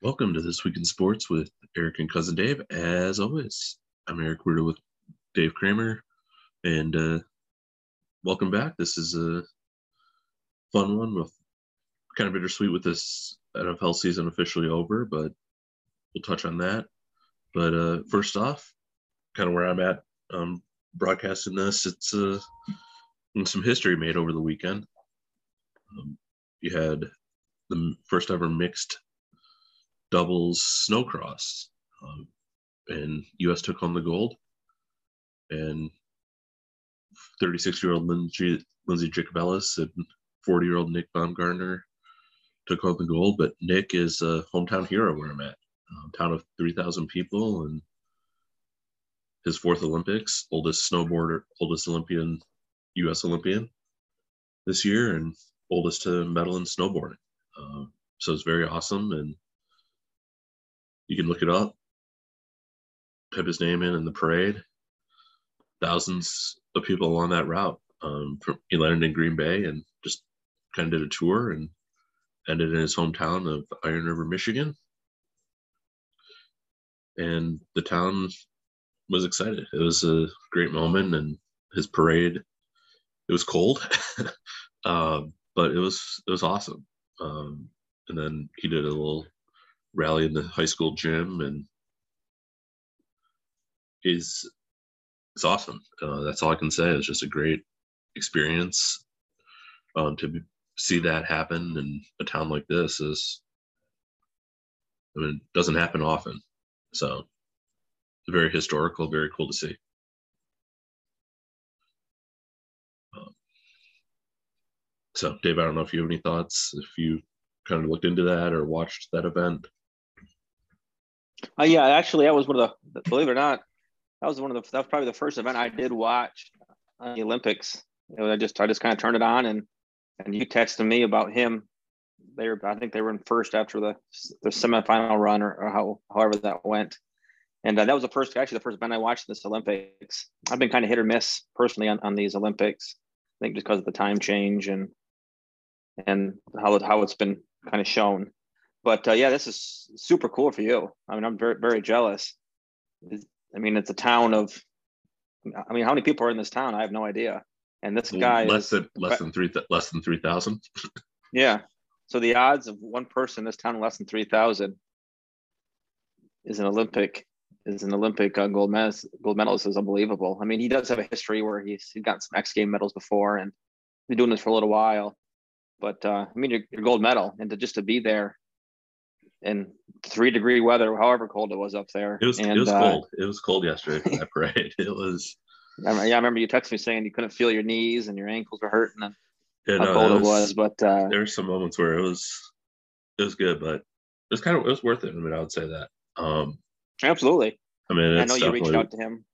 Welcome to This Week in Sports with Eric and Cousin Dave. As always, I'm Eric Weirdo with Dave Kramer, and uh, welcome back. This is a fun one with kind of bittersweet with this NFL season officially over, but we'll touch on that. But uh, first off, kind of where I'm at um, broadcasting this, it's uh, some history made over the weekend. Um, you had the first ever mixed doubles snowcross. Um, and U.S. took home the gold. And 36 year old Lindsey, Lindsey Jacobellis and 40 year old Nick Baumgartner took home the gold. But Nick is a hometown hero where I'm at, um, town of 3,000 people, and his fourth Olympics, oldest snowboarder, oldest Olympian, U.S. Olympian this year, and oldest to medal in snowboarding. Um, so it's very awesome. And you can look it up, type his name in in the parade. Thousands of people along that route. Um, from he landed in Green Bay and just kind of did a tour and ended in his hometown of Iron River, Michigan. And the town was excited. It was a great moment, and his parade. It was cold, um, but it was it was awesome. Um, and then he did a little rally in the high school gym and is it's awesome. Uh, that's all I can say. It's just a great experience um, to see that happen in a town like this. Is I mean, it doesn't happen often, so very historical, very cool to see. Um, so, Dave, I don't know if you have any thoughts. If you kind of looked into that or watched that event. Uh, yeah, actually, that was one of the. Believe it or not, that was one of the. That was probably the first event I did watch on the Olympics. You know, I just I just kind of turned it on and and you texted me about him. They were I think they were in first after the the semifinal run or, or how however that went. And uh, that was the first actually the first event I watched this Olympics. I've been kind of hit or miss personally on, on these Olympics. I think just because of the time change and and how how it's been kind of shown. But uh, yeah, this is super cool for you. I mean, I'm very very jealous. I mean, it's a town of. I mean, how many people are in this town? I have no idea. And this guy less is, than less than three less than three thousand. yeah. So the odds of one person in this town less than three thousand is an Olympic is an Olympic uh, gold medalist. Gold medalist is unbelievable. I mean, he does have a history where he's he got some X game medals before and been doing this for a little while. But uh, I mean, your, your gold medal and to just to be there in three degree weather, however cold it was up there. It was and, it was uh, cold. It was cold yesterday for that parade. It was. I remember, yeah, I remember you texted me saying you couldn't feel your knees and your ankles were hurting and Yeah, how no, cold it it was. But uh, there were some moments where it was it was good, but it was kind of it was worth it. I mean, I would say that. Um, absolutely, I mean, I know you reached out to him.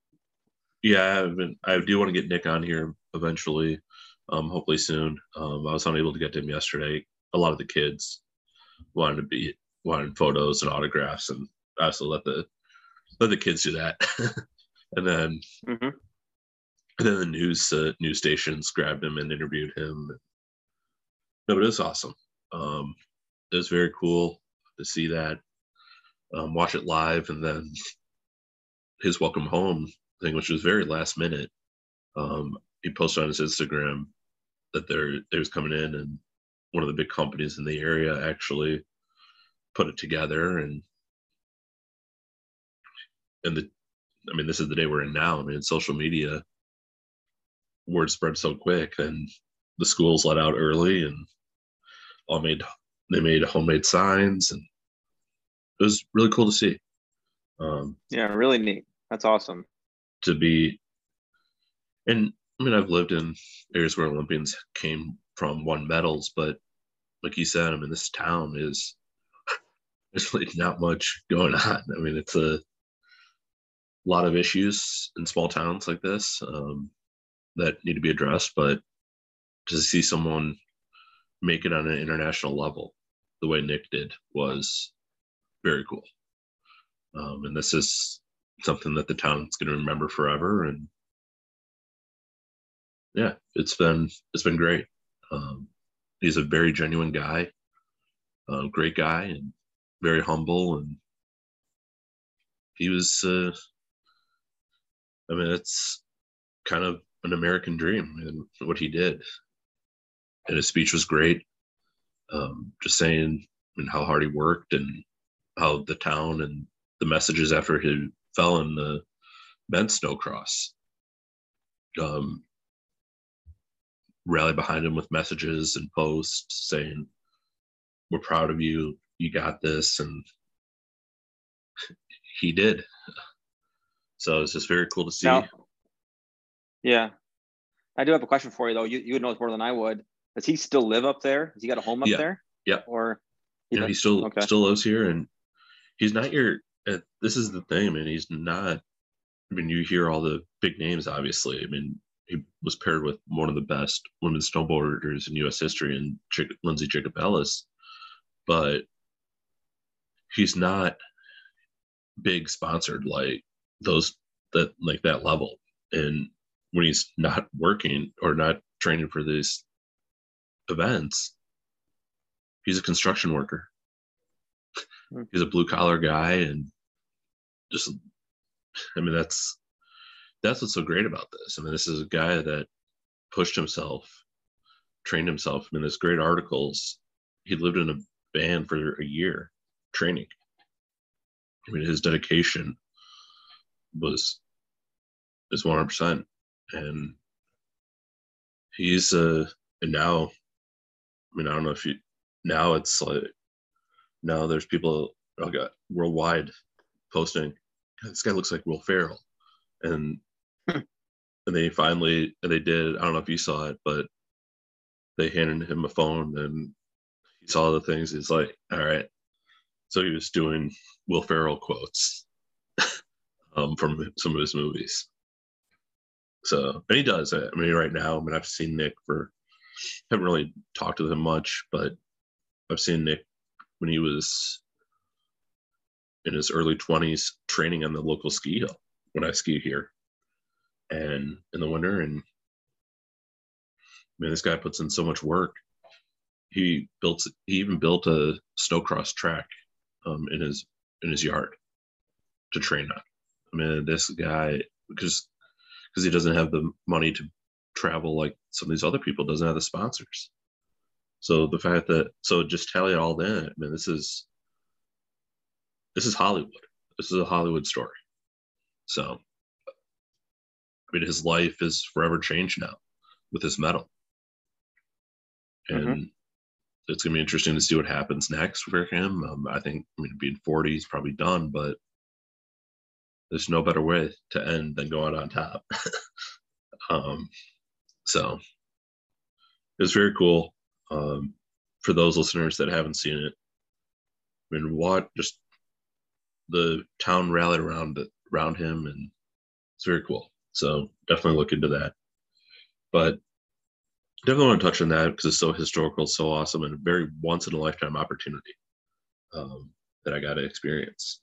Yeah, I've been, I do want to get Nick on here eventually, um, hopefully soon. Um, I was unable to get to him yesterday. A lot of the kids wanted to be wanted photos and autographs, and I also let the let the kids do that. and then hmm and then the news uh, news stations grabbed him and interviewed him. No, but it was awesome. Um, it was very cool to see that, um, watch it live, and then his welcome home thing, which was very last minute. Um, he posted on his Instagram that there they was coming in, and one of the big companies in the area actually put it together, and and the, I mean, this is the day we're in now. I mean, social media word spread so quick and the schools let out early and all made they made homemade signs and it was really cool to see um Yeah, really neat. That's awesome. to be and i mean i've lived in areas where olympians came from won medals but like you said i mean this town is there's not much going on. I mean it's a lot of issues in small towns like this um, that need to be addressed but to see someone make it on an international level the way nick did was very cool. Um, and this is something that the town's going to remember forever and yeah it's been it's been great. Um, he's a very genuine guy great guy and very humble, and he was. Uh, I mean, it's kind of an American dream and what he did. And his speech was great. Um, just saying and how hard he worked and how the town and the messages after he fell in the men's snowcross um, rally behind him with messages and posts saying, We're proud of you. You got this. And he did. So it's just very cool to see. Now, yeah. I do have a question for you though. You you would know more than I would. Does he still live up there? Has he got a home up yeah. there? Yeah. Or he, yeah, he still okay. still lives here and he's not your uh, this is the thing, I mean, he's not I mean, you hear all the big names obviously. I mean, he was paired with one of the best women snowboarders in US history and Chick, Lindsey Jacobellis, but he's not big sponsored like those that like that level. And when he's not working or not training for these events, he's a construction worker. Hmm. He's a blue collar guy and just I mean that's that's what's so great about this. I mean, this is a guy that pushed himself, trained himself. I mean, there's great articles. He lived in a van for a year training. I mean, his dedication was is 100%. And he's, uh, and now, I mean, I don't know if you, now it's like, now there's people I got worldwide posting, this guy looks like Will Ferrell. And, hmm. and they finally, and they did, I don't know if you saw it, but they handed him a phone and he saw the things. He's like, all right. So he was doing Will Ferrell quotes um, from some of his movies. So, and he does. I mean, right now, I mean, I've seen Nick for, haven't really talked to him much, but I've seen Nick when he was in his early 20s training on the local ski hill when I ski here and in the winter. And man, this guy puts in so much work. He built, he even built a snowcross track um, in his in his yard to train on. I mean, this guy because because he doesn't have the money to travel like some of these other people doesn't have the sponsors. So the fact that so just tally it all in, I mean, this is this is Hollywood. This is a Hollywood story. So I mean, his life is forever changed now with his medal, and mm-hmm. It's gonna be interesting to see what happens next for him. Um, I think, I mean, being forty, he's probably done, but there's no better way to end than going on top. um, so it was very cool. Um, for those listeners that haven't seen it, I mean, what just the town rallied around around him, and it's very cool. So definitely look into that. But definitely want to touch on that because it's so historical, so awesome, and a very once in a lifetime opportunity um, that I got to experience.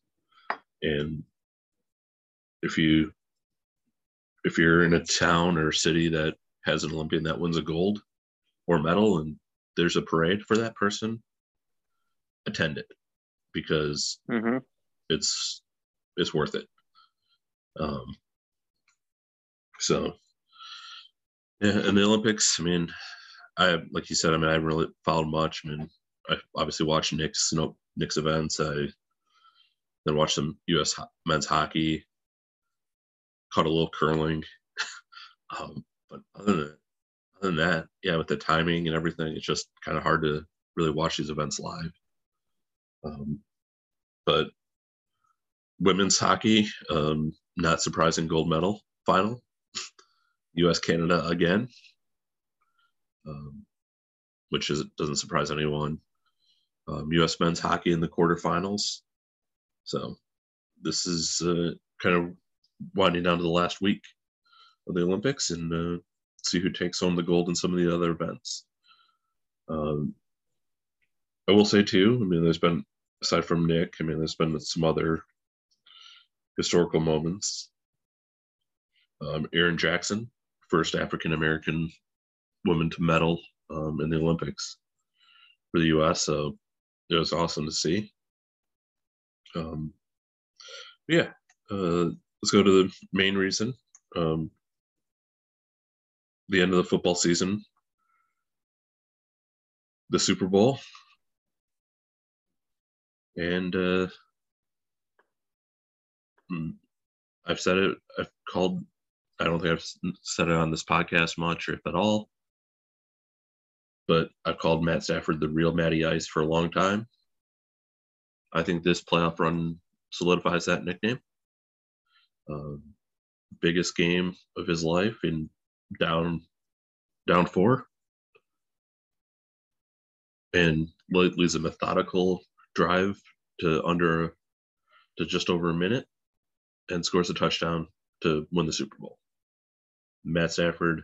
And if you if you're in a town or city that has an Olympian that wins a gold or medal and there's a parade for that person, attend it because mm-hmm. it's it's worth it. Um, so yeah, in the Olympics, I mean, I like you said, I mean, I haven't really followed much. I mean, I obviously watched Nick's you know events. I then watched some U.S. men's hockey caught a little curling. um, but other than other than that, yeah, with the timing and everything, it's just kind of hard to really watch these events live. Um, but women's hockey, um, not surprising, gold medal final. U.S. Canada again, um, which is doesn't surprise anyone. Um, U.S. men's hockey in the quarterfinals. So this is uh, kind of winding down to the last week of the Olympics and uh, see who takes home the gold in some of the other events. Um, I will say too. I mean, there's been aside from Nick, I mean, there's been some other historical moments. Um, Erin Jackson, first African American woman to medal um, in the Olympics for the U.S. So it was awesome to see. Um, yeah, uh, let's go to the main reason. Um, the end of the football season, the Super Bowl, and uh, hmm, I've said it. I've called. I don't think I've said it on this podcast much, or if at all. But I've called Matt Stafford the real Matty Ice for a long time. I think this playoff run solidifies that nickname. Um, biggest game of his life in down down four, and leads a methodical drive to under to just over a minute, and scores a touchdown to win the Super Bowl. Matt Stafford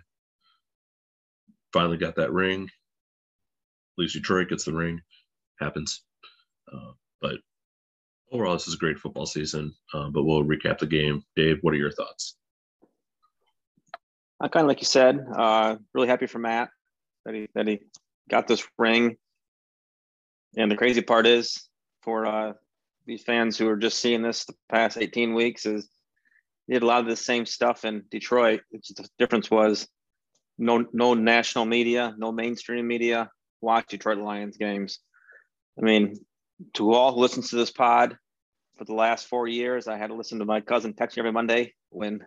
finally got that ring. At least Detroit gets the ring. Happens. Uh, but overall, this is a great football season. Uh, but we'll recap the game. Dave, what are your thoughts? I kind of like you said, uh, really happy for Matt that he that he got this ring. And the crazy part is for uh, these fans who are just seeing this the past 18 weeks is he did a lot of the same stuff in Detroit. It's, the difference was no no national media, no mainstream media watch Detroit Lions games. I mean, to all who listens to this pod for the last four years, I had to listen to my cousin text me every Monday when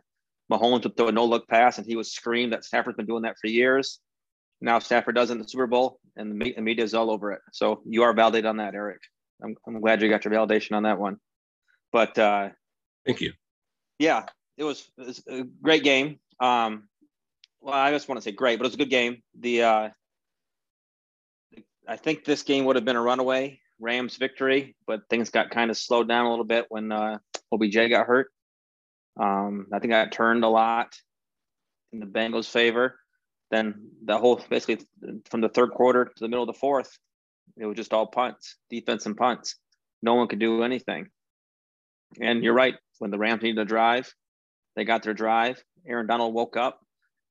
Mahomes would throw a no look pass and he would scream that Stafford's been doing that for years. Now Stafford does it in the Super Bowl and the media is all over it. So you are validated on that, Eric. I'm, I'm glad you got your validation on that one. But uh, thank you. Yeah, it was, it was a great game. Um, well, I just want to say great, but it was a good game. The uh, I think this game would have been a runaway Rams victory, but things got kind of slowed down a little bit when uh, OBJ got hurt. Um, I think that turned a lot in the Bengals' favor. Then the whole basically from the third quarter to the middle of the fourth, it was just all punts, defense and punts. No one could do anything. And you're right. When the Rams needed to drive, they got their drive. Aaron Donald woke up.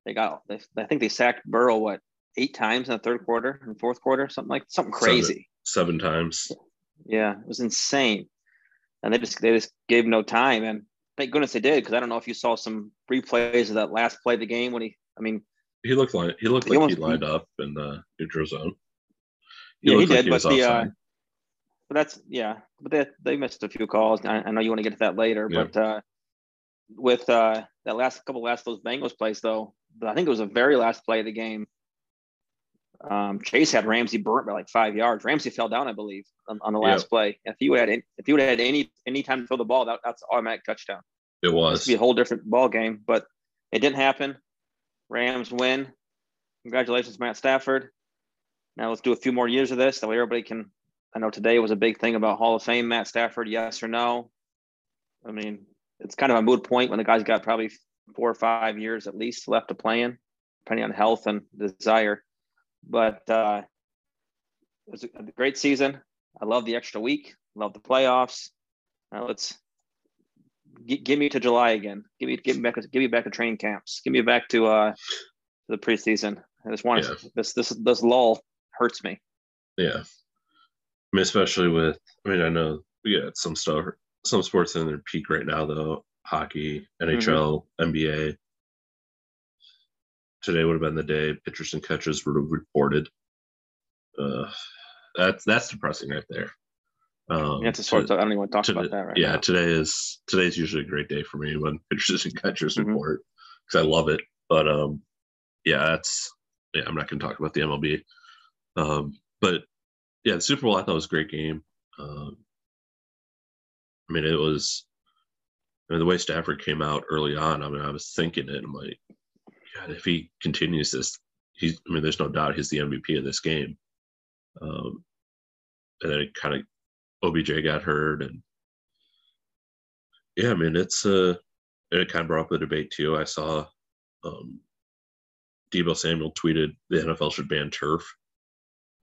They got. They, I think they sacked Burrow what eight times in the third quarter and fourth quarter, something like something crazy. Seven, seven times. Yeah, it was insane. And they just they just gave no time. And thank goodness they did, because I don't know if you saw some replays of that last play of the game when he I mean he looked like he looked he like almost, he lined up in the neutral zone. He yeah, he did, like he but the uh, but that's yeah, but they they missed a few calls. I, I know you want to get to that later, yeah. but uh, with uh, that last couple last those Bengals plays though, I think it was the very last play of the game. Um, Chase had Ramsey burnt by like five yards. Ramsey fell down, I believe, on, on the last yep. play. If you had if you had any any time to throw the ball, that, that's automatic touchdown. It was. Be a whole different ball game, but it didn't happen. Rams win. Congratulations, Matt Stafford. Now let's do a few more years of this. That way everybody can. I know today was a big thing about Hall of Fame, Matt Stafford, yes or no. I mean, it's kind of a moot point when the guy's got probably four or five years at least left to play in, depending on health and desire. But uh, it was a great season. I love the extra week. Love the playoffs. Now let's g- give me to July again. Give me give me back give me back to training camps. Give me back to uh the preseason. I just want yeah. this this this lull hurts me. Yeah, I mean, especially with I mean I know we got some stuff some sports in their peak right now though hockey, NHL, mm-hmm. NBA. Today would have been the day pitchers and catchers would have reported. Uh, that's that's depressing right there. Um, yeah, it's a. To, I don't even want to talk today, about that right Yeah, now. today is today's usually a great day for me when pitchers and catchers mm-hmm. report because I love it. But um, yeah, that's yeah. I'm not going to talk about the MLB. Um, but yeah, the Super Bowl I thought was a great game. Um, I mean, it was I mean, the way Stafford came out early on, I mean, I was thinking it. I'm like, God, if he continues this, he's. I mean, there's no doubt he's the MVP of this game. Um, and then it kind of OBJ got hurt, and yeah, I mean, it's uh, it kind of brought up the debate too. I saw um, Deebo Samuel tweeted the NFL should ban turf,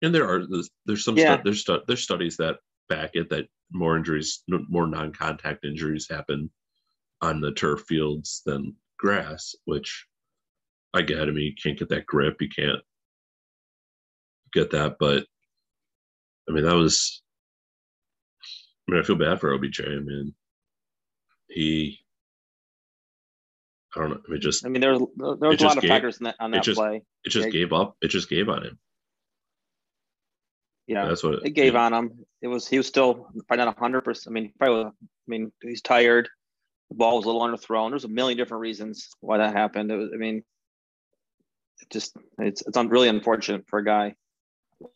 and there are there's some yeah. stu- there's stu- there's studies that back it that more injuries, more non-contact injuries happen on the turf fields than grass, which I get. I mean, you can't get that grip, you can't get that, but I mean, that was I mean, I feel bad for OBJ. I mean, he. I don't know. I mean, just. I mean, there was there was a lot of gave, factors that, on that it just, play. It just gave up. It just gave on him. Yeah, that's what it, it gave yeah. on him. It was he was still probably not hundred percent. I mean, probably. I mean, he's tired. The ball was a little underthrown. There's a million different reasons why that happened. It was. I mean, it just it's it's really unfortunate for a guy.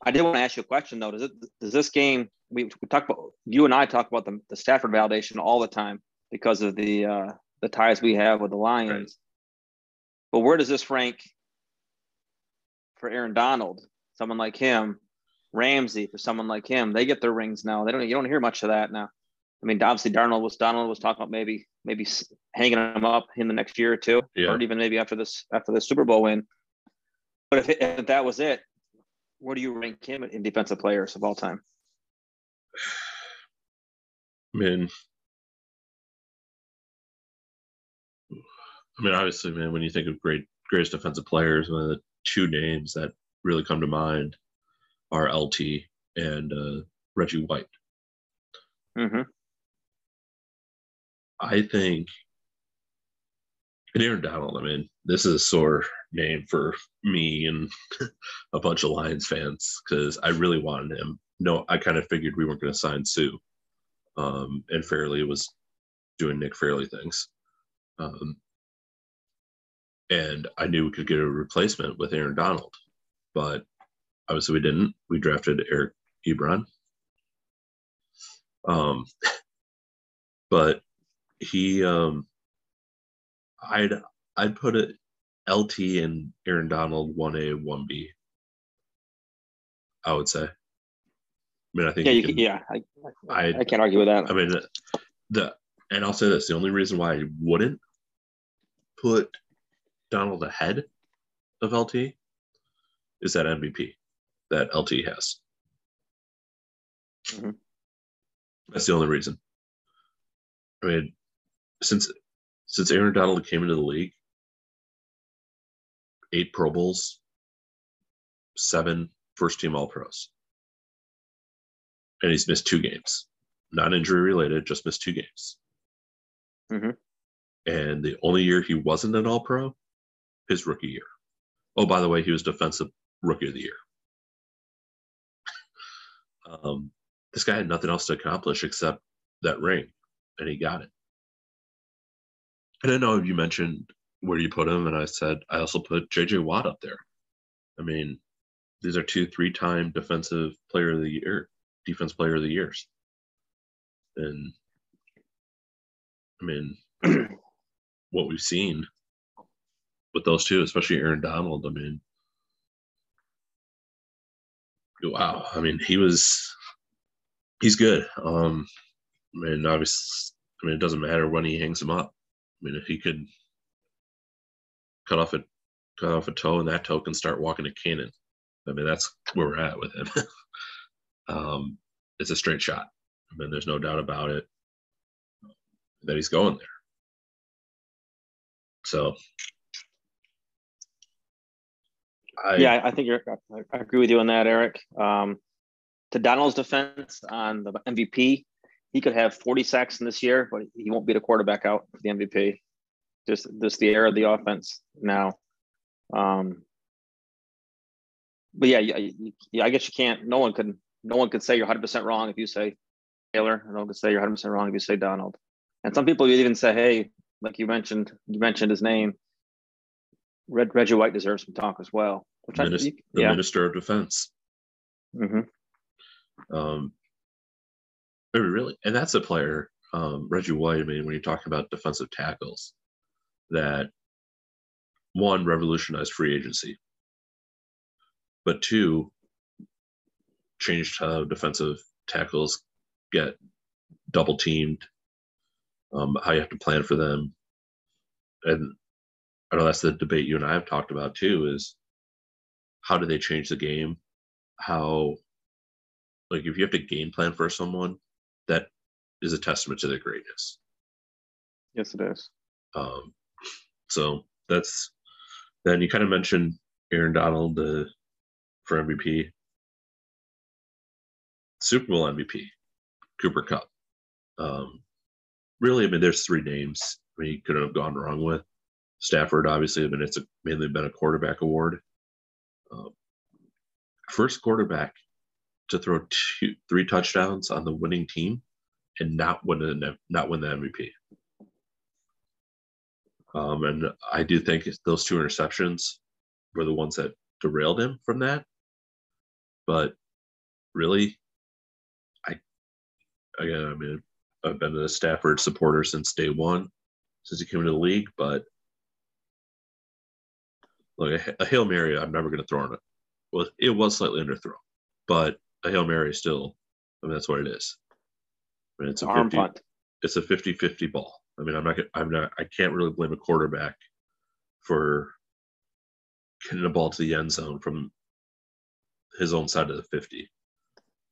I did want to ask you a question though. Does it does this game we, we talk about you and I talk about the, the Stafford validation all the time because of the uh, the ties we have with the Lions. Right. But where does this rank for Aaron Donald? Someone like him, Ramsey for someone like him. They get their rings now. They don't. You don't hear much of that now. I mean, obviously, Darnold was Donald was talking about maybe maybe hanging him up in the next year or two, yeah. or even maybe after this after the Super Bowl win. But if, it, if that was it, where do you rank him in defensive players of all time? I mean, I mean, obviously, man, when you think of great greatest defensive players, one of the two names that really come to mind are LT and uh, Reggie White. Mm-hmm. I think, and Aaron Donald. I mean, this is a sore name for me and a bunch of Lions fans because I really wanted him. No, I kind of figured we weren't going to sign Suh. um, and Fairley was doing Nick Fairley things. Um, and I knew we could get a replacement with Aaron Donald, but obviously we didn't. We drafted Eric Ebron. Um, but he, um, I'd I'd put it LT and Aaron Donald one A one B. I would say. I mean, I think yeah, you can, yeah, I, I, I can't argue with that. I mean, the and I'll say this: the only reason why I wouldn't put Donald ahead of LT is that MVP that LT has. Mm-hmm. That's the only reason. I mean, since since Aaron Donald came into the league, eight Pro Bowls, seven first team All Pros, and he's missed two games, not injury related, just missed two games. Mm-hmm. And the only year he wasn't an All Pro his rookie year. Oh, by the way, he was defensive rookie of the year. Um, this guy had nothing else to accomplish except that ring, and he got it. I And I know if you mentioned where you put him, and I said I also put JJ Watt up there. I mean, these are two three-time defensive player of the year, defense player of the years, and I mean, what we've seen with those two, especially Aaron Donald. I mean, wow. I mean, he was he's good. Um, I mean, obviously, I mean, it doesn't matter when he hangs him up. I mean, if he could cut off a cut off a toe and that toe can start walking a cannon. I mean, that's where we're at with him. um, it's a straight shot. I mean, there's no doubt about it that he's going there. So I, yeah, I think you're. I agree with you on that, Eric. Um, to Donald's defense on the MVP, he could have 40 sacks in this year, but he won't be the quarterback out for the MVP. Just just the air of the offense now. Um, but yeah, yeah, yeah, I guess you can't. No one could. No one could say you're 100 percent wrong if you say Taylor. No one could say you're 100 percent wrong if you say Donald. And some people even say, hey, like you mentioned, you mentioned his name. Red Reggie White deserves some talk as well. Which Minis- I, the yeah. Minister of Defense. Mm-hmm. Um, really, and that's a player, um, Reggie White. I mean, when you talk about defensive tackles, that one revolutionized free agency, but two changed how defensive tackles get double teamed, um, how you have to plan for them, and I know that's the debate you and I have talked about too. Is how do they change the game? How, like, if you have to game plan for someone, that is a testament to their greatness. Yes, it is. Um, so that's then you kind of mentioned Aaron Donald uh, for MVP, Super Bowl MVP, Cooper Kupp. Um, really, I mean, there's three names. I mean, you couldn't have gone wrong with Stafford. Obviously, I mean, it's a, mainly been a quarterback award. Um, first quarterback to throw two, three touchdowns on the winning team and not win the not win the MVP. Um, and I do think those two interceptions were the ones that derailed him from that. But really, I again, I mean, I've been a Stafford supporter since day one, since he came into the league. But like a, a hail mary, I'm never going to throw on it. Well, it was slightly underthrown, but a hail mary still. I mean, that's what it is. I mean, it's a Arm 50, punt. it's a 50-50 ball. I mean, I'm not, I'm not, I can't really blame a quarterback for getting a ball to the end zone from his own side of the 50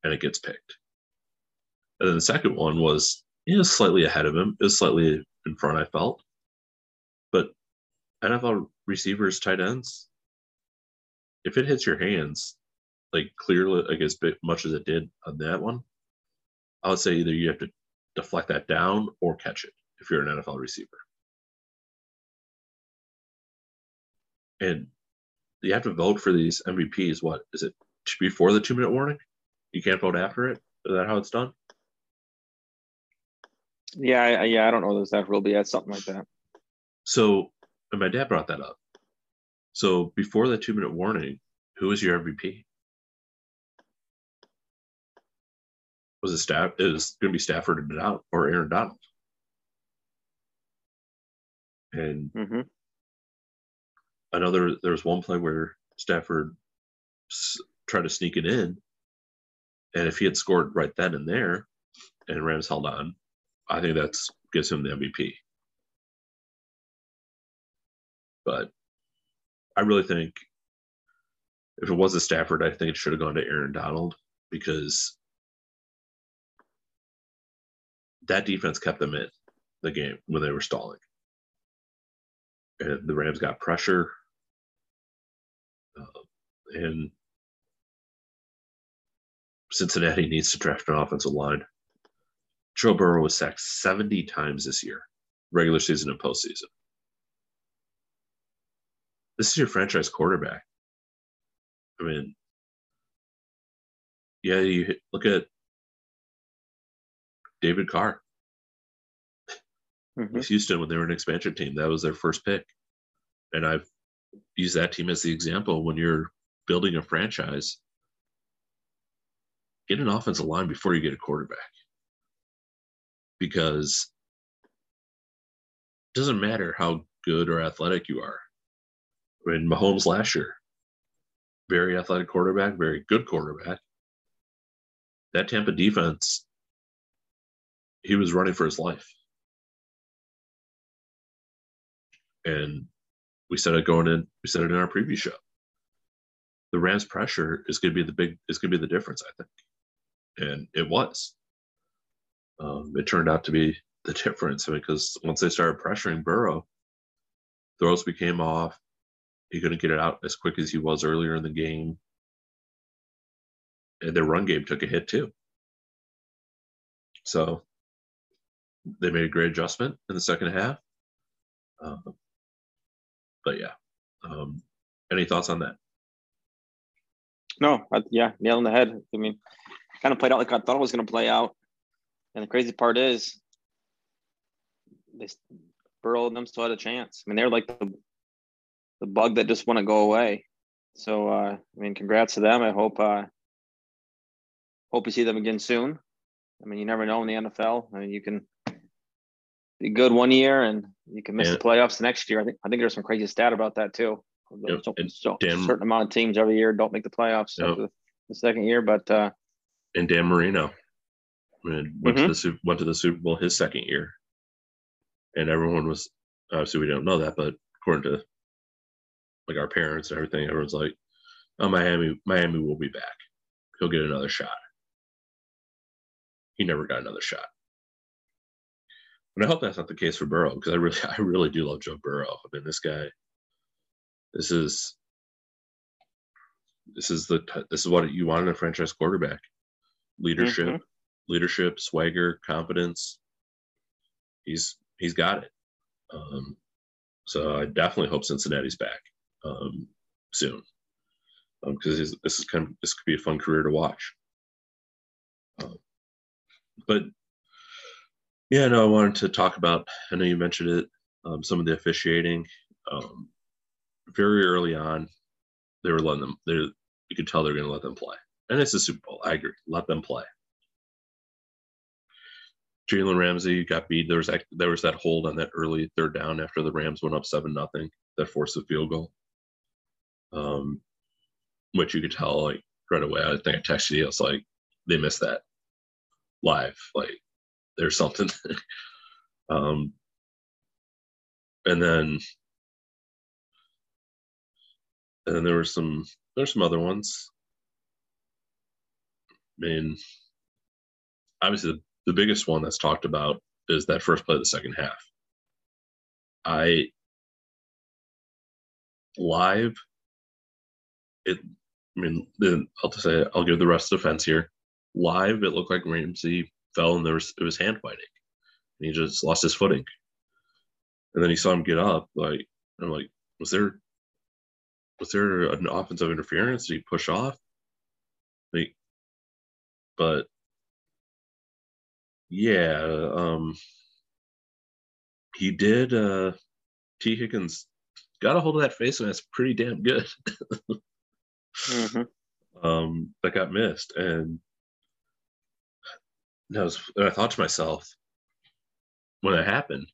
and it gets picked. And then the second one was, he was slightly ahead of him. It was slightly in front, I felt. NFL receivers, tight ends, if it hits your hands, like clearly, like as much as it did on that one, I would say either you have to deflect that down or catch it if you're an NFL receiver. And you have to vote for these MVPs. What is it before the two minute warning? You can't vote after it. Is that how it's done? Yeah, I, yeah. I don't know if that rule, but yeah, something like that. So, and my dad brought that up. So before the two minute warning, who was your MVP? Was it Staff? It was going to be Stafford or Aaron Donald. And hmm I know there, there was one play where Stafford s- tried to sneak it in. And if he had scored right then and there and Rams held on, I think that's gives him the MVP. But I really think if it was a Stafford, I think it should have gone to Aaron Donald because that defense kept them in the game when they were stalling. And the Rams got pressure. Uh, and Cincinnati needs to draft an offensive line. Joe Burrow was sacked 70 times this year, regular season and postseason. This is your franchise quarterback. I mean, yeah, you hit- look at David Carr hmm with Houston when they were an expansion team. That was their first pick. And I've used that team as the example when you're building a franchise. Get an offensive line before you get a quarterback. Because it doesn't matter how good or athletic you are. I mean, Mahomes last year, very athletic quarterback, very good quarterback. That Tampa defense, he was running for his life. And we said it going in, we said it in our preview show. The Rams pressure is going to be the big, is going to be the difference, I think. And it was. Um, it turned out to be the difference because once they started pressuring Burrow, throws became off. He couldn't get it out as quick as he was earlier in the game. And their run game took a hit too. So they made a great adjustment in the second half. Um, but yeah, um, any thoughts on that? No, I, yeah, nail in the head. I mean, kind of played out like I thought it was going to play out. And the crazy part is, they Burrow and them still had a chance. I mean, they're like the the bug that just wouldn't go away. So, uh, I mean, congrats to them. I hope uh, hope you see them again soon. I mean, you never know in the NFL. I mean, you can be good one year and you can miss Yeah. the playoffs the next year. I think I think there's some crazy stat about that too. Yep, So, Dan- certain amount of teams every year don't make the playoffs Yep. the, the second year, but uh, And Dan Marino I mean, went to Mhm. the Super, went to the Super Bowl his second year, and everyone was obviously we don't know that, but according to like our parents and everything, everyone's like, "Oh, Miami, Miami will be back. He'll get another shot." He never got another shot. And I hope that's not the case for Burrow because I really, I really do love Joe Burrow. I mean, this guy, this is, this is the, this is what you want in a franchise quarterback: leadership, leadership, swagger, confidence. He's he's got it. Um, so I definitely hope Cincinnati's back um, soon because um, this is kind of this could be a fun career to watch. Um, but yeah, no, I wanted to talk about. I know you mentioned it. Um, some of the officiating. Um, very early on, they were letting them. They you could tell they're going to let them play, and it's a Super Bowl. I agree. Let them play. Jalen Ramsey got beat. There was that, there was that hold on that early third down after the Rams went up seven nothing that forced a field goal. Um, which you could tell like right away. I think I texted you. It's like they missed that live. Like there's something. um, and then and then there were some there's some other ones. I mean, obviously the, the biggest one that's talked about is that first play of the second half. I live it I mean I'll just say I'll give the rest of the fence here. Live it looked like Ramsey fell and there was it was hand fighting. And he just lost his footing. And then he saw him get up, like I'm like, was there was there an offensive interference? Did he push off? Like, but yeah, um, he did. Uh, Tee Higgins got a hold of that face, and that's pretty damn good. mm-hmm. um, that got missed, and I was, and I thought to myself when it happened.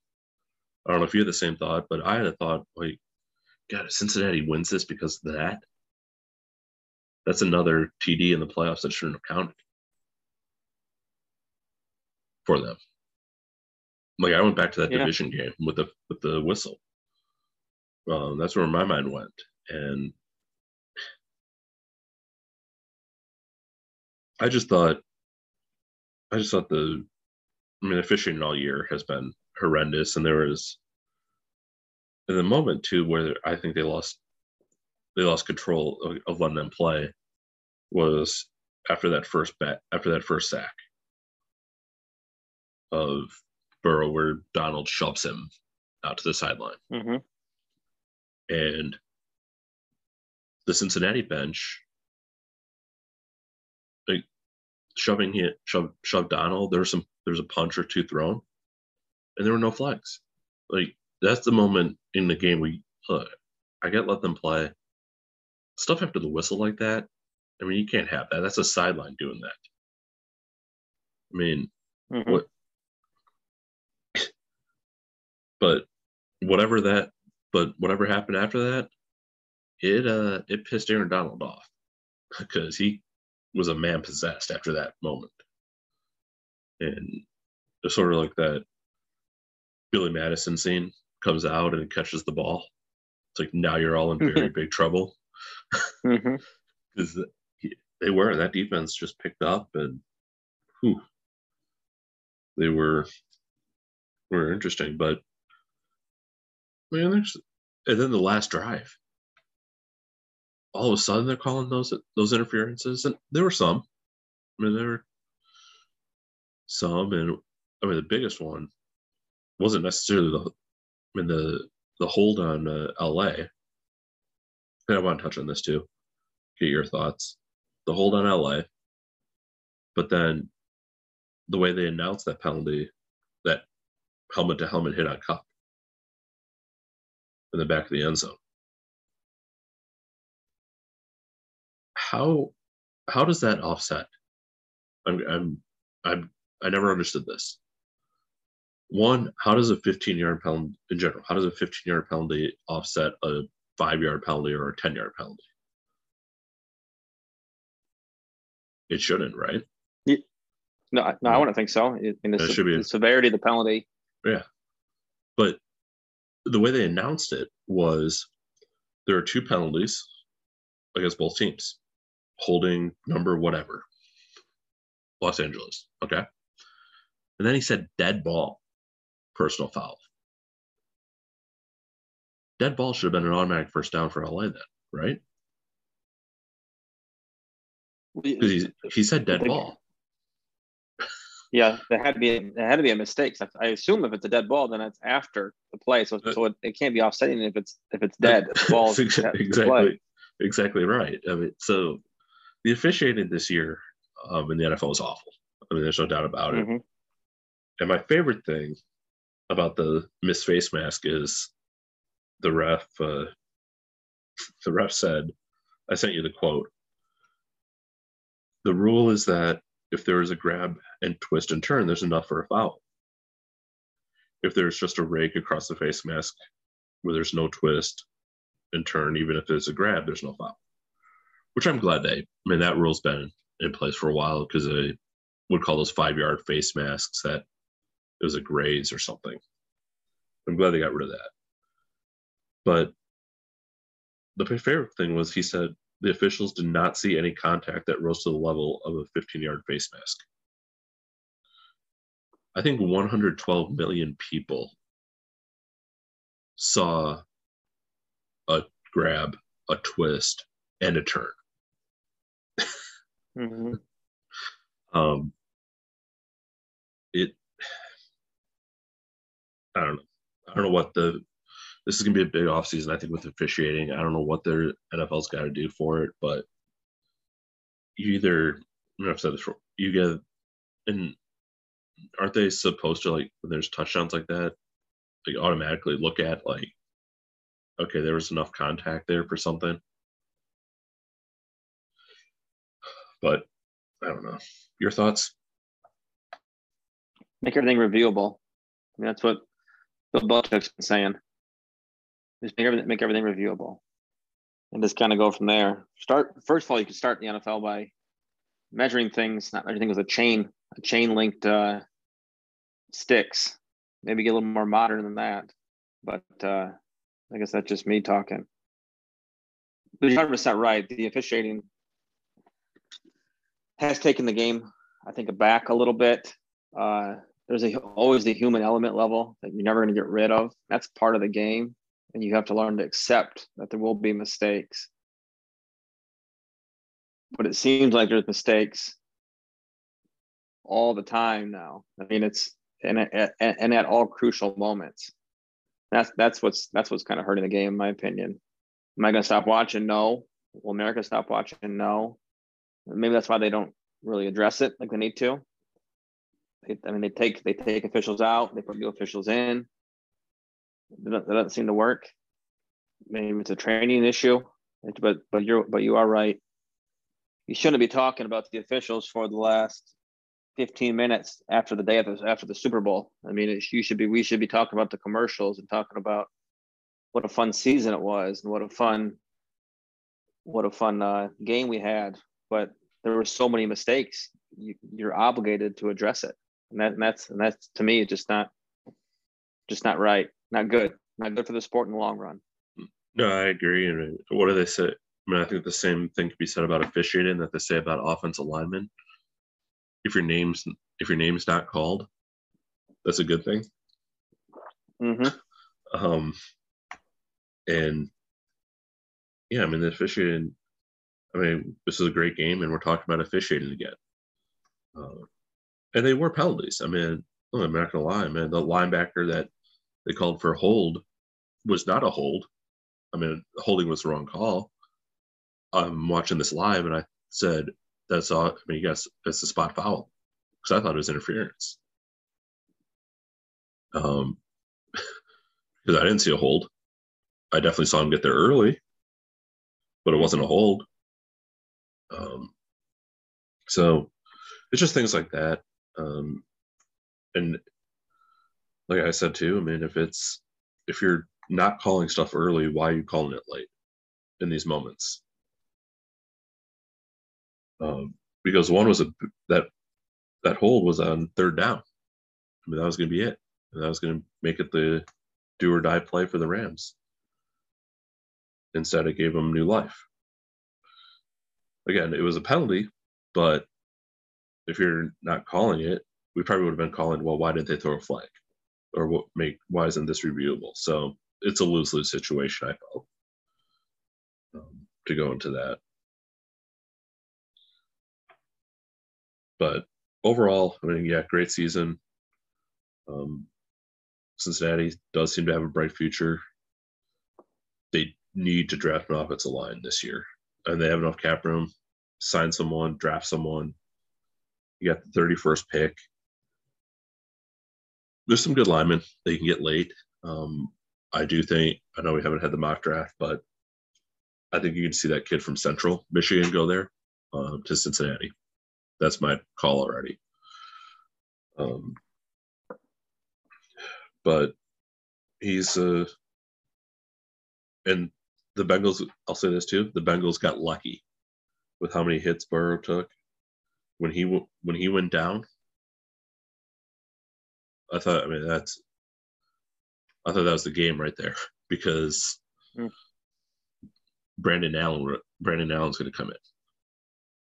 I don't know if you had the same thought, but I had a thought like, God, Cincinnati wins this because of that, that's another TD in the playoffs that shouldn't have counted for them. Like I went back to that yeah. division game with the with the whistle. Um, that's where my mind went, and I just thought, I just thought the, I mean, the fishing all year has been horrendous, and there was in the moment too where I think they lost they lost control of, of letting them play was after that first bet after that first sack of Burrow where Donald shoves him out to the sideline. Mm-hmm. And the Cincinnati bench shoving hit shove shove Donald, there's some there's a punch or two thrown, and there were no flags. Like that's the moment in the game we uh, I get let them play. Stuff after the whistle like that. I mean, you can't have that. That's a sideline doing that. I mean, mm-hmm. what? but whatever that, but whatever happened after that, it uh it pissed Aaron Donald off because he was a man possessed after that moment, and it's sort of like that Billy Madison scene comes out and catches the ball. It's like now you're all in very mm-hmm. big trouble because mm-hmm. they were that defense just picked up and whew, they were were interesting. But man, there's and then the last drive. All of a sudden, they're calling those those interferences, and there were some. I mean, there were some, and I mean, the biggest one wasn't necessarily the I mean, the the hold on uh, LA. And I want to touch on this too. Get your thoughts. The hold on LA, but then the way they announced that penalty, that helmet to helmet hit on Kupp in the back of the end zone. How how does that offset? I'm I'm I'm I never understood this one, how does a 15 yard penalty in general, how does a 15 yard penalty offset a five yard penalty or a 10 yard penalty? It shouldn't, right? Yeah. No, no, I wouldn't think so. I mean, the, should be the severity of the penalty. Yeah. But the way they announced it was there are two penalties against both teams holding number whatever los angeles okay and then he said dead ball personal foul. Dead ball should have been an automatic first down for LA then, right? Because he, he said dead ball. Yeah, there had to be there had to be a mistake. I assume if it's a dead ball, then it's after the play, so, so it, it can't be offsetting if it's if it's dead. ball exactly exactly right. I mean, so the officiating this year um, in the NFL is awful. I mean, there's no doubt about it. Mm-hmm. And my favorite thing about the missed face mask is the ref. Uh, the ref said, "I sent you the quote." The rule is that if there is a grab and twist and turn, there's enough for a foul. If there's just a rake across the face mask where there's no twist and turn, even if there's a grab, there's no foul. Which I'm glad they. I mean, that rule's been in place for a while because they would call those five yard face masks that it was a graze or something. I'm glad they got rid of that. But the favorite thing was he said the officials did not see any contact that rose to the level of a 15 yard face mask. I think 112 million people saw a grab, a twist, and a turn. Mm-hmm. um, it, I don't know. I don't know what the this is gonna be a big off season, I think, with officiating. I don't know what their NFL's got to do for it, but you either know, I've said this before, you get and aren't they supposed to like when there's touchdowns like that, like automatically look at like okay, there was enough contact there for something. But I don't know. Your thoughts? Make everything reviewable. I mean, that's what Bill Belichick's been saying. Just make everything make everything reviewable, and just kind of go from there. Start first of all, you can start the NFL by measuring things, not measuring things a chain, a chain linked uh, sticks. Maybe get a little more modern than that, but uh, I guess that's just me talking. But you're 100 percent right. The officiating has taken the game, I think, back a little bit. Uh, there's a, always the human element level that you're never going to get rid of. That's part of the game and you have to learn to accept that there will be mistakes. But it seems like there's mistakes all the time now. I mean, it's and at, and at all crucial moments. That's that's what's that's what's kind of hurting the game, in my opinion. Am I going to stop watching? No. Will America stop watching? No. Maybe that's why they don't really address it like they need to. I mean, they take they take officials out, they put new officials in. That doesn't seem to work. Maybe it's a training issue, but but you're but you are right. You shouldn't be talking about the officials for the last 15 minutes after the day of the, after the Super Bowl. I mean, it, you should be we should be talking about the commercials and talking about what a fun season it was and what a fun what a fun uh, game we had. But there were so many mistakes. You, you're obligated to address it, and, that, and that's and that's to me just not just not right not good. Not good for the sport in the long run. No, I agree. And what do they say? I mean, I think the same thing could be said about officiating that they say about offensive linemen. If your name's if your name's not called, that's a good thing. Mm-hmm. Um, and yeah, I mean, the officiating. I mean, this is a great game, and we're talking about officiating again. Uh, and they were penalties. I mean, I'm not gonna lie, man. The linebacker that they called for hold was not a hold. I mean, holding was the wrong call. I'm watching this live and I said, that's all. I mean, yes, it's a spot foul because I thought it was interference. Um, because I didn't see a hold. I definitely saw him get there early, but it wasn't a hold. Um, so it's just things like that. Um, and like I said too, I mean, if it's if you're not calling stuff early, why are you calling it late in these moments? Um, because one was a that that hold was on third down. I mean, that was going to be it. And that was going to make it the do or die play for the Rams. Instead, it gave them new life. Again, it was a penalty, but if you're not calling it, we probably would have been calling, well, why didn't they throw a flag? or what make why isn't this reviewable? So it's a lose lose situation. I felt um, to go into that, but overall, I mean, yeah, great season. Um, Cincinnati does seem to have a bright future. They need to draft an offensive line this year, and they have enough cap room. Sign someone, draft someone. You got the 31st pick. There's some good linemen you can get late. Um, I do think, I know we haven't had the mock draft, but I think you can see that kid from Central Michigan go there uh, to Cincinnati. That's my call already. Um, but he's uh, and the Bengals. I'll say this too: the Bengals got lucky with how many hits Burrow took when he when he went down. I thought. I mean, that's. I thought that was the game right there because mm. Brandon Allen. Brandon Allen's going to come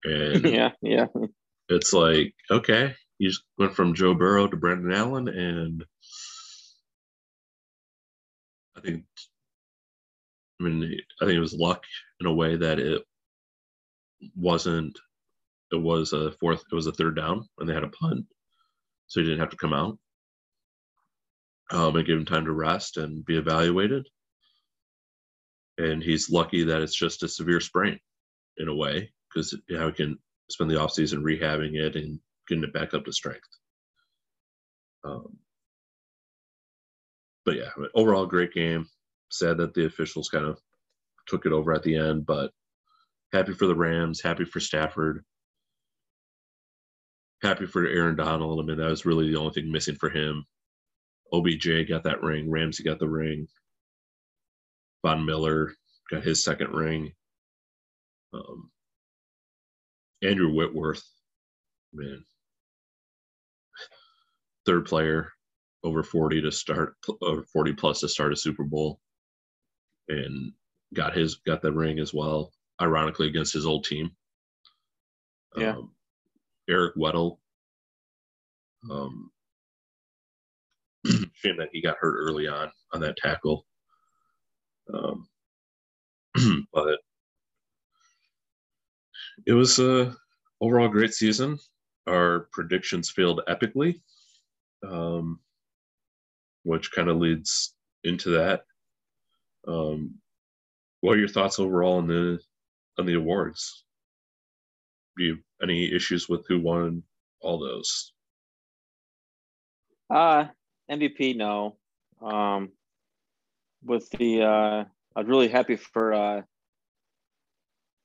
in, and yeah, yeah, it's like okay, you just went from Joe Burrow to Brandon Allen, and I think, I mean, I think it was luck in a way that it wasn't. It was a fourth. It was a third down, and they had a punt, so he didn't have to come out. Um, and give him time to rest and be evaluated. And he's lucky that it's just a severe sprain, in a way, because you know, he can spend the offseason rehabbing it and getting it back up to strength. Um, but yeah, overall great game. Sad that the officials kind of took it over at the end, but happy for the Rams, happy for Stafford, happy for Aaron Donald. I mean, that was really the only thing missing for him. OBJ got that ring, Ramsey got the ring, Von Miller got his second ring. Um, Andrew Whitworth, man, third player over 40 to start over 40 plus to start a Super Bowl and got his got the ring as well ironically against his old team. Yeah. Um, Eric Weddle. Um shame that he got hurt early on on that tackle. Um but it was a overall great season. Our predictions failed epically um, which kind of leads into that. Um, what are your thoughts overall on the on the awards? Do you any issues with who won all those? Uh MVP no. Um, with the uh, I was really happy for uh,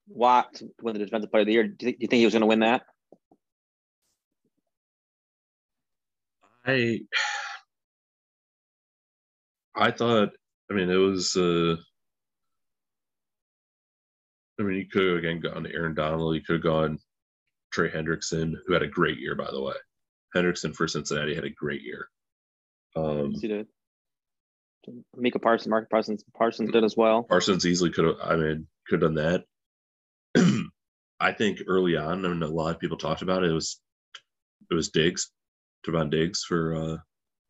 Watt to win the defensive player of the year. Do you, think, do you think he was going to win that? I I thought I mean it was uh I mean you could have again gone Aaron Donald, you could have gone Trey Hendrickson, who had a great year by the way. Hendrickson for Cincinnati had a great year. Um he did. Micah Parsons, Mark Parsons, Parsons did as well. Parsons easily could have I mean could have done that. I think early on, I mean a lot of people talked about it, it was it was Diggs Trevon Diggs for uh,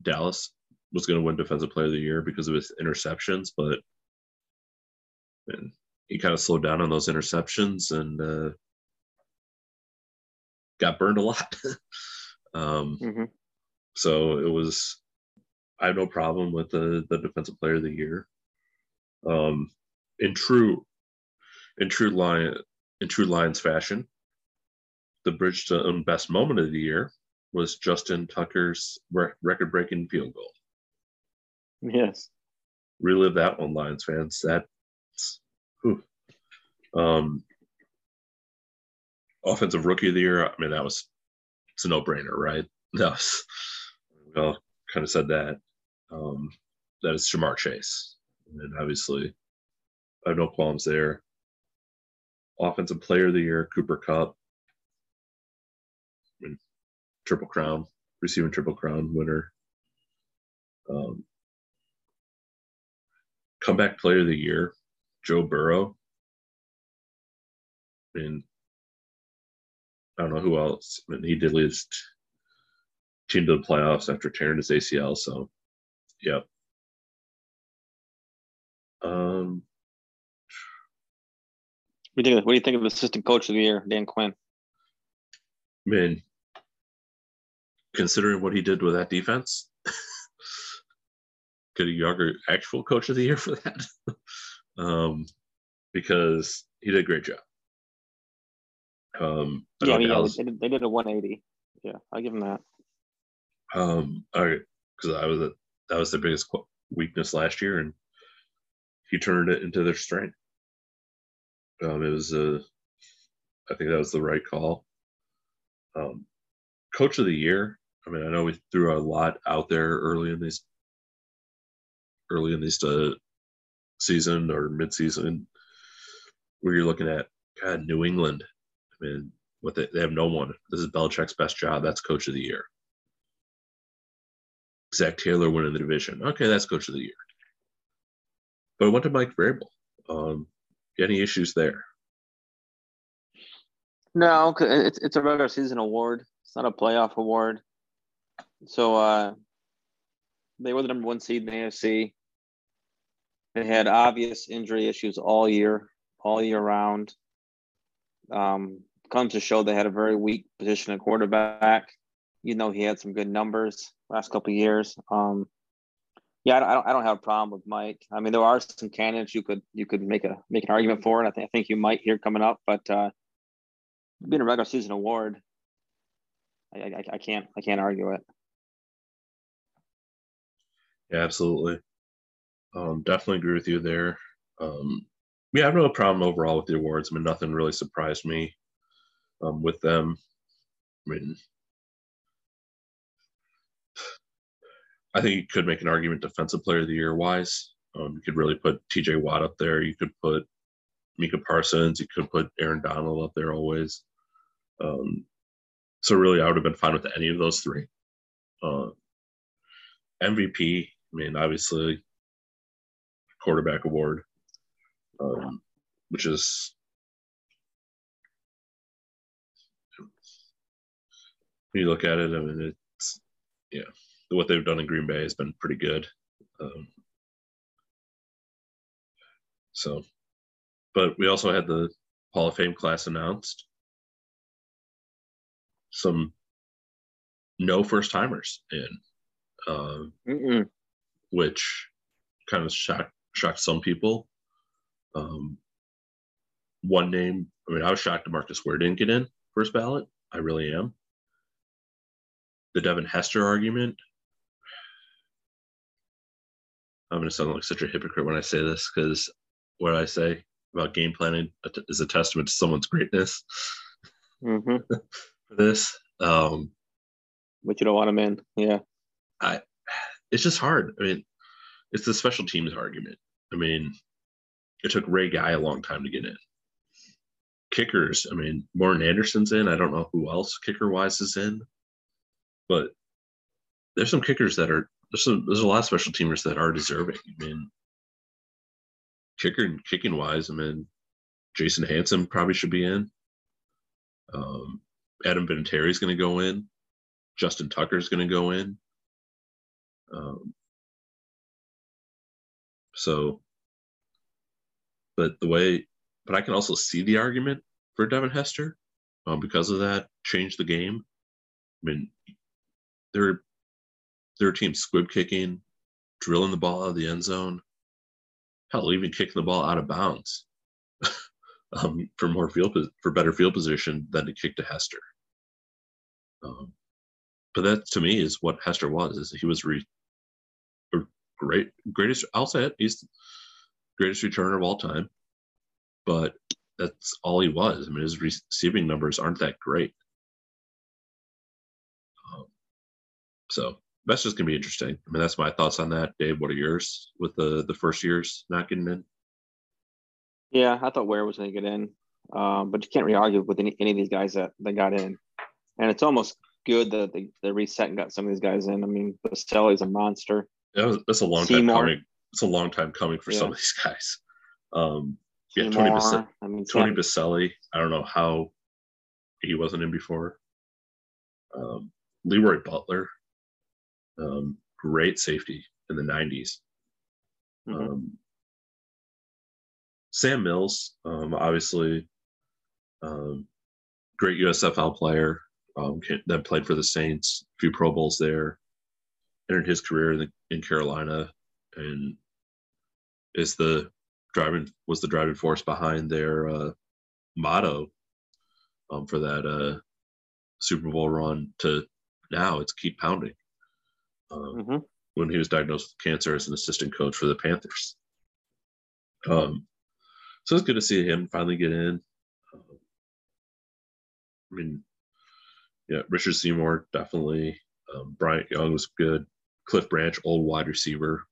Dallas was going to win Defensive Player of the Year because of his interceptions, but man, he kind of slowed down on those interceptions and uh, got burned a lot. um, mm-hmm. So it was, I have no problem with the the Defensive Player of the Year. Um, in true, in true line, in true Lions fashion, the bridge to best moment of the year was Justin Tucker's record breaking field goal. Yes. Relive that one, Lions fans. That's um offensive rookie of the year. I mean, that was it's a no brainer, right? That was well, kind of said that. Um, that is Ja'Marr Chase. And obviously I have no qualms there. Offensive player of the year, Cooper Kupp. I mean, Triple Crown, receiving Triple Crown winner. Um, comeback player of the year, Joe Burrow. And I don't know who else. I mean, he did lead team to the playoffs after tearing his ACL. So, yep. Um, what do you think? What do you think of assistant coach of the year, Dan Quinn? I mean, considering what he did with that defense, a younger actual coach of the year for that? um, because he did a great job. Um, yeah, I mean, yeah they, did, they did a 180. Yeah, I'll give him that. Um, because I was a, that was their biggest weakness last year, and he turned it into their strength. Um, it was a, I think that was the right call. Um, coach of the year. I mean, I know we threw a lot out there early in these, early in this uh, season or mid-season, where you're looking at God, New England. I mean, what they, they have no one. This is Belichick's best job. That's coach of the year. Zac Taylor winning the division. Okay, that's coach of the year. But I went to Mike Vrabel. Um, any issues there? No, it's it's a regular season award. It's not a playoff award. So uh, they were the number one seed in the AFC. They had obvious injury issues all year, all year round. Um, comes to show they had a very weak position at quarterback. You know, he had some good numbers last couple years. Um, yeah, I don't, I don't have a problem with Mike. I mean, there are some candidates you could you could make a make an argument for, and I think I think you might hear coming up. But uh, being a regular season award, I, I, I can't I can't argue it. Yeah, absolutely. Um, definitely agree with you there. Um, yeah, I have no problem overall with the awards. I mean, nothing really surprised me um, with them. I mean, I think you could make an argument defensive player of the year wise. Um, you could really put TJ Watt up there. You could put Micah Parsons. You could put Aaron Donald up there always. Um, so really, I would have been fine with any of those three. Uh, MVP. I mean, obviously, quarterback award, um, which is when you look at it, I mean, it's yeah what they've done in Green Bay has been pretty good. Um, so, but we also had the Hall of Fame class announced. Some no first timers in, um, which kind of shocked shocked some people. Um, one name, I mean, I was shocked Demarcus Ware didn't get in first ballot. I really am. The Devin Hester argument, I'm going to sound like such a hypocrite when I say this because what I say about game planning is a testament to someone's greatness mm-hmm. for this. Um, but you don't want him in, yeah. I, it's just hard. I mean, it's the special teams argument. I mean, it took Ray Guy a long time to get in. Kickers, I mean, Morten Andersen's in. I don't know who else kicker wise is in, but there's some kickers that are there's a, there's a lot of special teamers that are deserving. I mean, kicker kicking wise, I mean, Jason Hanson probably should be in. Um, Adam is going to go in. Justin Tucker is going to go in. Um, so, but the way, but I can also see the argument for Devin Hester um, because of that. Change the game. I mean, there their team squib kicking, drilling the ball out of the end zone, hell, even kicking the ball out of bounds um, for more field for better field position than to kick to Hester. Um, but that to me is what Hester was. Is he was re, great greatest. I'll say it. He's greatest returner of all time. But that's all he was. I mean, his receiving numbers aren't that great. Um, so that's just gonna be interesting. I mean, that's my thoughts on that. Dave, what are yours with the the first years not getting in? Yeah, I thought Ware was gonna get in, um, but you can't really argue with any, any of these guys that, that got in. And it's almost good that they, they reset and got some of these guys in. I mean, Boselli's a monster. That was, that's a long Seymour. time coming. It's a long time coming for yeah. some of these guys. Um, yeah, Tony Boselli. I mean, Tony Boselli. I don't know how he wasn't in before. Um, Leroy Butler um, great safety in the 90s. Mm-hmm. Um, Sam Mills, um, obviously, um, great USFL player. Um, then played for the Saints, a few Pro Bowls there. Entered his career in, the, in Carolina, and is the driving was the driving force behind their uh, motto um, for that uh, Super Bowl run to now it's keep pounding. Um, mm-hmm. When he was diagnosed with cancer as an assistant coach for the Panthers. Um, so it's good to see him finally get in. Um, I mean, yeah, Richard Seymour definitely. Um, Bryant Young was good. Cliff Branch, old wide receiver,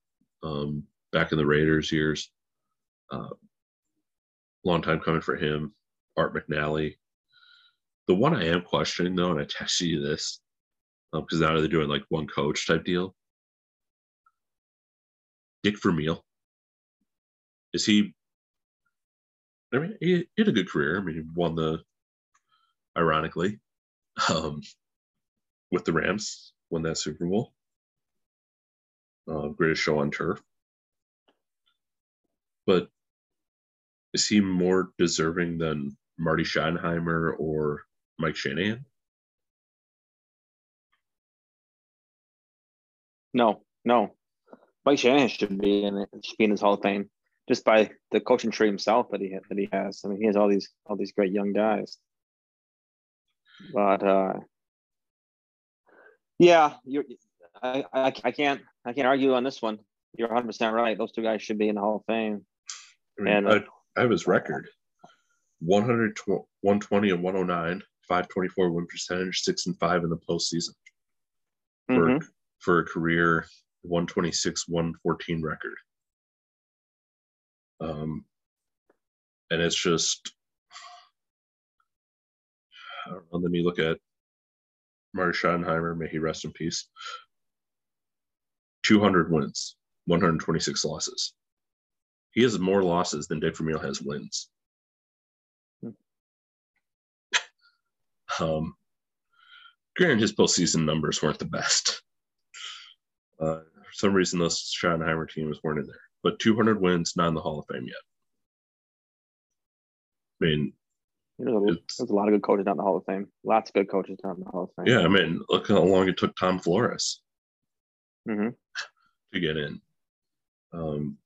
um, back in the Raiders years. Uh, long time coming for him. Art McNally. The one I am questioning though, and I texted you this because um, now they're doing like one coach type deal. Dick Vermeil. Is he? I mean, he, he had a good career. I mean, he won the, ironically, um, with the Rams, won that Super Bowl. Uh, greatest show on turf. But is he more deserving than Marty Schottenheimer or Mike Shanahan? No, no. Mike Shanahan should be in it. Should be in his Hall of Fame just by the coaching tree himself that he that he has. I mean, he has all these all these great young guys. But uh, yeah, you I, I I can't I can't argue on this one. You're 100 percent right. Those two guys should be in the Hall of Fame. I mean, and uh, I, I have his record: 100, 120 and 109, 524 win percentage, six and five in the postseason. For mm-hmm for a career 126 114 record um, and it's just I don't know, let me look at Marty Schottenheimer, may he rest in peace. 200 wins, 126 losses. He has more losses than Dick Vermeil has wins. Um, granted, his postseason numbers weren't the best. Uh, for some reason, those Schottenheimer teams weren't in there. But 200 wins, not in the Hall of Fame yet. I mean, there's a lot of good coaches not in the Hall of Fame. Lots of good coaches not in the Hall of Fame. Yeah, I mean, look how long it took Tom Flores mm-hmm. to get in. Um,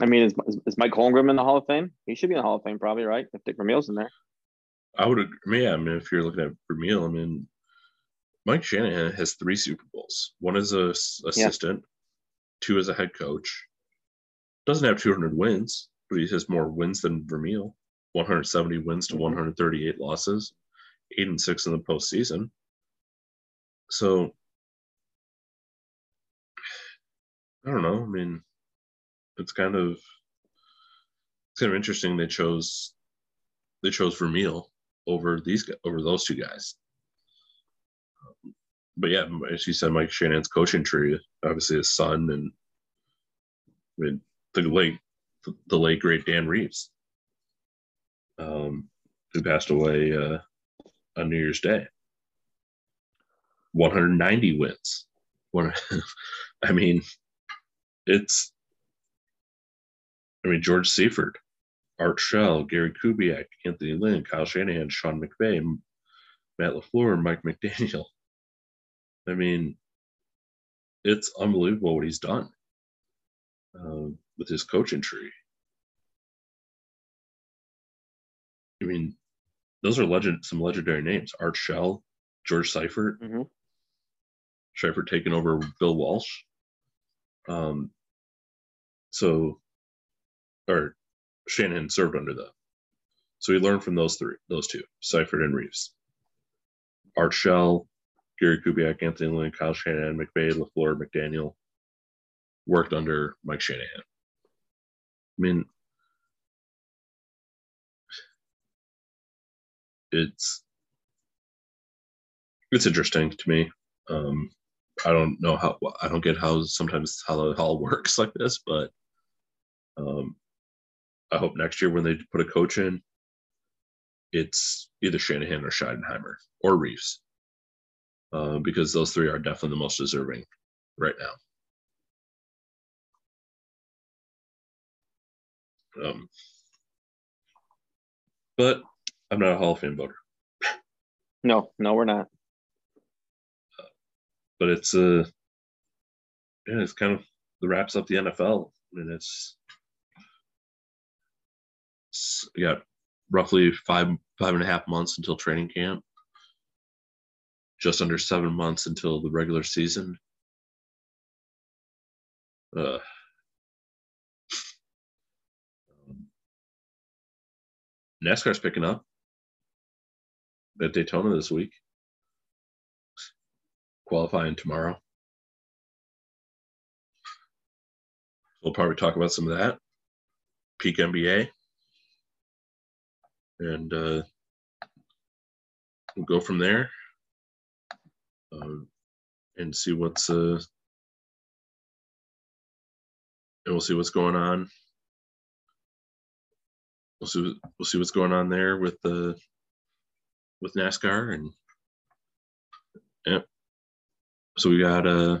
I mean, is, is Mike Holmgren in the Hall of Fame? He should be in the Hall of Fame, probably, right? If Dick Vermeil's in there. I would agree. Yeah, I mean, if you're looking at Vermeil, I mean, Mike Shanahan has three Super Bowls. One as a assistant, yeah. two as a head coach. Doesn't have 200 wins, but he has more wins than Vermeil. 170 wins to mm-hmm. 138 losses, eight and six in the postseason. So I don't know. I mean, it's kind of it's kind of interesting they chose they chose Vermeil over these over those two guys but yeah, as you said, Mike Shanahan's coaching tree, obviously his son and I mean, the late the late great Dan Reeves, um, who passed away uh, on New Year's Day. 190 wins. I mean, it's. I mean, George Seifert, Art Shell, Gary Kubiak, Anthony Lynn, Kyle Shanahan, Sean McVay, Matt LaFleur, Mike McDaniel. I mean, it's unbelievable what he's done uh, with his coaching tree. I mean, those are legend some legendary names. Art Shell, George Seifert, mm-hmm. Seifert taking over Bill Walsh. Um, so, or Shanahan served under them. So he learned from those three, those two, Seifert and Reeves. Art Shell, Gary Kubiak, Anthony Lynn, Kyle Shanahan, McVay, LaFleur, McDaniel worked under Mike Shanahan. I mean, it's it's interesting to me. Um, I don't know how I don't get how sometimes how it all works like this, but um, I hope next year when they put a coach in, it's either Shanahan or Schottenheimer or Reeves uh, because those three are definitely the most deserving right now. Um, but I'm not a Hall of Fame voter. No, no, we're not. but it's uh yeah, it's kind of the wraps up the NFL. I mean, it's, it's yeah, roughly five five and a half months until training camp. Just under seven months until the regular season. Uh, NASCAR's picking up at Daytona this week. Qualifying tomorrow. We'll probably talk about some of that. Peak NBA. And uh, we'll go from there uh, and see what's uh, and we'll see what's going on. We'll see we'll see what's going on there with the with NASCAR and yeah. So we got uh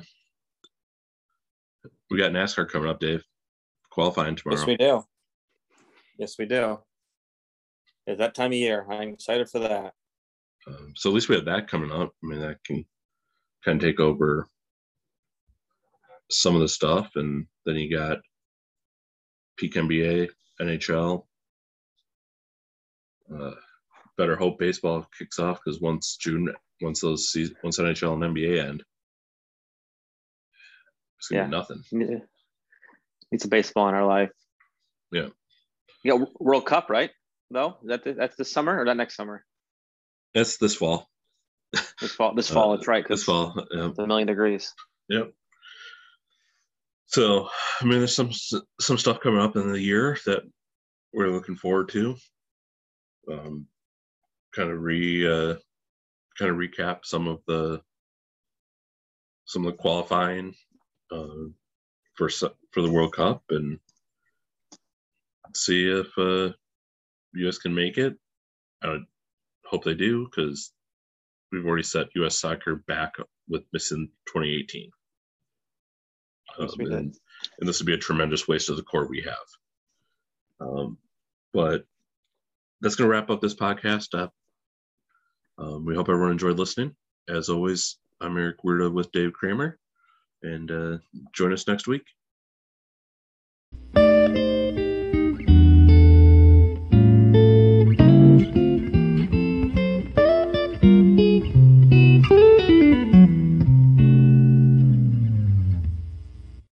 we got NASCAR coming up, Dave. Qualifying tomorrow. Yes, we do. Yes, we do. It's that time of year. I'm excited for that. Um, so at least we have that coming up. I mean, that can kind of take over some of the stuff, and then you got peak NBA, NHL. Uh, better hope baseball kicks off because once June, once those season, once NHL and NBA end, it's gonna Yeah. be nothing. It's a baseball in our life. Yeah. Yeah, World Cup, right? Though is that the, that's this summer or that next summer? That's this fall. This fall. This fall. Uh, it's right. This fall. Yeah. It's a million degrees. Yep. So, I mean, there's some some stuff coming up in the year that we're looking forward to. Um, kind of re uh, kind of recap some of the some of the qualifying uh, for for the World Cup and see if uh, U.S. can make it. I would hope they do because we've already set U.S. soccer back with missing 2018. Yes, Um, and, and this would be a tremendous waste of the core we have. Um, but that's going to wrap up this podcast. Uh, um, we hope everyone enjoyed listening. As always, I'm Eric Weirdo with Dave Kramer, and uh, join us next week.